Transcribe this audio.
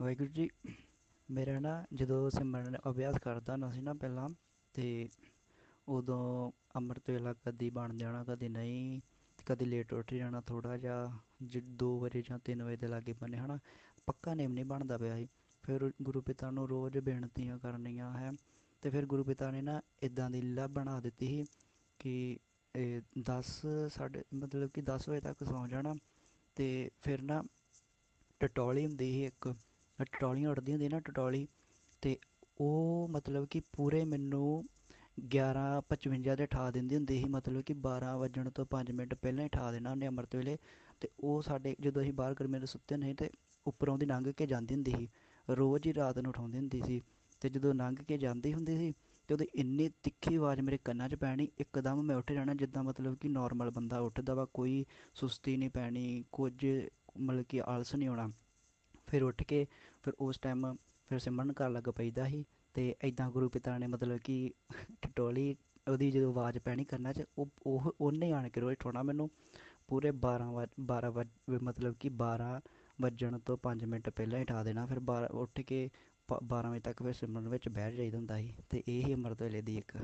ਵਾਹਿਗੁਰੂ ਜੀ, ਮੇਰਾ ਨਾ ਜਦੋਂ ਸਿਮਰਨ ਅਭਿਆਸ ਕਰਦਾ ਹੁੰਦਾ ਸੀ ਨਾ ਪਹਿਲਾਂ ਅਤੇ ਉਦੋਂ ਅੰਮ੍ਰਿਤ ਵੇਲਾ ਕਦੀ ਬਣ ਜਾਣਾ, ਕਦੀ ਨਹੀਂ ਕਦੀ ਲੇਟ ਉੱਠ ਜਾਣਾ ਥੋੜ੍ਹਾ ਜਿਹਾ, ਜ, ਦੋ ਵਜੇ ਜਾਂ ਤਿੰਨ ਵਜੇ ਦੇ ਲਾਗੇ ਬੰਨੇ ਹੈ ਨਾ ਪੱਕਾ ਨੇਮ ਨਹੀਂ ਬਣਦਾ ਪਿਆ ਸੀ। ਫਿਰ ਗੁਰੂ ਪਿਤਾ ਨੂੰ ਰੋਜ਼ ਬੇਨਤੀਆਂ ਕਰਨੀਆਂ ਹੈ ਅਤੇ ਫਿਰ ਗੁਰੂ ਪਿਤਾ ਨੇ ਨਾ ਇੱਦਾਂ ਦੀ ਲੀਲਾ ਬਣਾ ਦਿੱਤੀ ਸੀ ਕਿ, ਇਹ ਦਸ ਸਾਢੇ, ਮਤਲਬ ਕਿ ਦਸ ਵਜੇ ਤੱਕ ਸੌਂ ਜਾਣਾ ਅਤੇ ਫਿਰ ਨਾ ਟਟੋਲੀ ਹੁੰਦੀ ਸੀ ਇੱਕ ਟਟੋਲੀਆਂ ਉੱਡਦੀਆਂ ਹੁੰਦੀਆਂ ਨਾ ਟਟੋਲੀ ਅਤੇ ਉਹ ਮਤਲਬ ਕਿ ਪੂਰੇ ਮੈਨੂੰ ਗਿਆਰਾਂ ਪਚਵੰਜਾ 'ਤੇ ਉਠਾ ਦਿੰਦੀ ਹੁੰਦੀ ਸੀ, ਮਤਲਬ ਕਿ ਬਾਰਾਂ ਵੱਜਣ ਤੋਂ ਪੰਜ ਮਿੰਟ ਪਹਿਲਾਂ ਹੀ ਉਠਾ ਦੇਣਾ ਉਹਨੇ ਅੰਮ੍ਰਿਤ ਵੇਲੇ ਅਤੇ ਉਹ ਸਾਡੇ ਜਦੋਂ ਅਸੀਂ ਬਾਹਰ ਗਰਮੀਆਂ ਦੇ ਸੁੱਤੇ ਨਹੀਂ ਅਤੇ ਉੱਪਰੋਂ ਦੀ ਲੰਘ ਕੇ ਜਾਂਦੀ ਹੁੰਦੀ ਸੀ, ਰੋਜ਼ ਹੀ ਰਾਤ ਨੂੰ ਉਠਾਉਂਦੀ ਹੁੰਦੀ ਸੀ ਅਤੇ ਜਦੋਂ ਲੰਘ ਕੇ ਜਾਂਦੀ ਹੁੰਦੀ ਸੀ ਅਤੇ ਉਹਦੀ ਇੰਨੀ ਤਿੱਖੀ ਆਵਾਜ਼ ਮੇਰੇ ਕੰਨਾਂ 'ਚ ਪੈਣੀ, ਇੱਕਦਮ ਮੈਂ ਉੱਠ ਜਾਣਾ ਜਿੱਦਾਂ ਮਤਲਬ ਕਿ ਨੋਰਮਲ ਬੰਦਾ ਉੱਠਦਾ ਵਾ, ਕੋਈ ਸੁਸਤੀ ਨਹੀਂ ਪੈਣੀ, ਕੁਝ ਮਤਲਬ ਕਿ ਆਲਸ ਨਹੀਂ ਆਉਣਾ ਫਿਰ ਉੱਠ ਕੇ ਫਿਰ ਉਸ ਟਾਈਮ ਫਿਰ ਸਿਮਰਨ ਕਰਨ ਲੱਗ ਪਈਦਾ ਸੀ ਅਤੇ ਇੱਦਾਂ ਗੁਰੂ ਪਿਤਾ ਨੇ ਮਤਲਬ ਕਿ ਟਟੋਲੀ ਉਹਦੀ ਜਦੋਂ ਆਵਾਜ਼ ਪੈਣੀ ਕੰਨਾਂ 'ਚ, ਉਹ ਉਹ, ਉਹਨੇ ਆਣ ਕੇ ਰੋਜ਼ ਉਠਾਉਣਾ ਮੈਨੂੰ। ਪੂਰੇ ਬਾਰਾਂ ਵੱਜ ਬਾਰਾਂ ਵੱਜ, ਮਤਲਬ ਕਿ ਬਾਰਾਂ ਵੱਜਣ ਤੋਂ ਪੰਜ ਮਿੰਟ ਪਹਿਲਾਂ ਹੀ ਉਠਾ ਦੇਣਾ। ਫਿਰ ਬਾਰਾਂ, ਉੱਠ ਕੇ ਪ, ਬਾਰਾਂ ਵਜੇ ਤੱਕ ਫਿਰ ਸਿਮਰਨ ਵਿੱਚ ਬਹਿ ਜਾਈਦਾ ਹੁੰਦਾ ਸੀ ਅਤੇ ਇਹ ਹੀ ਅੰਮ੍ਰਿਤ ਵੇਲੇ ਦੀ ਇੱਕ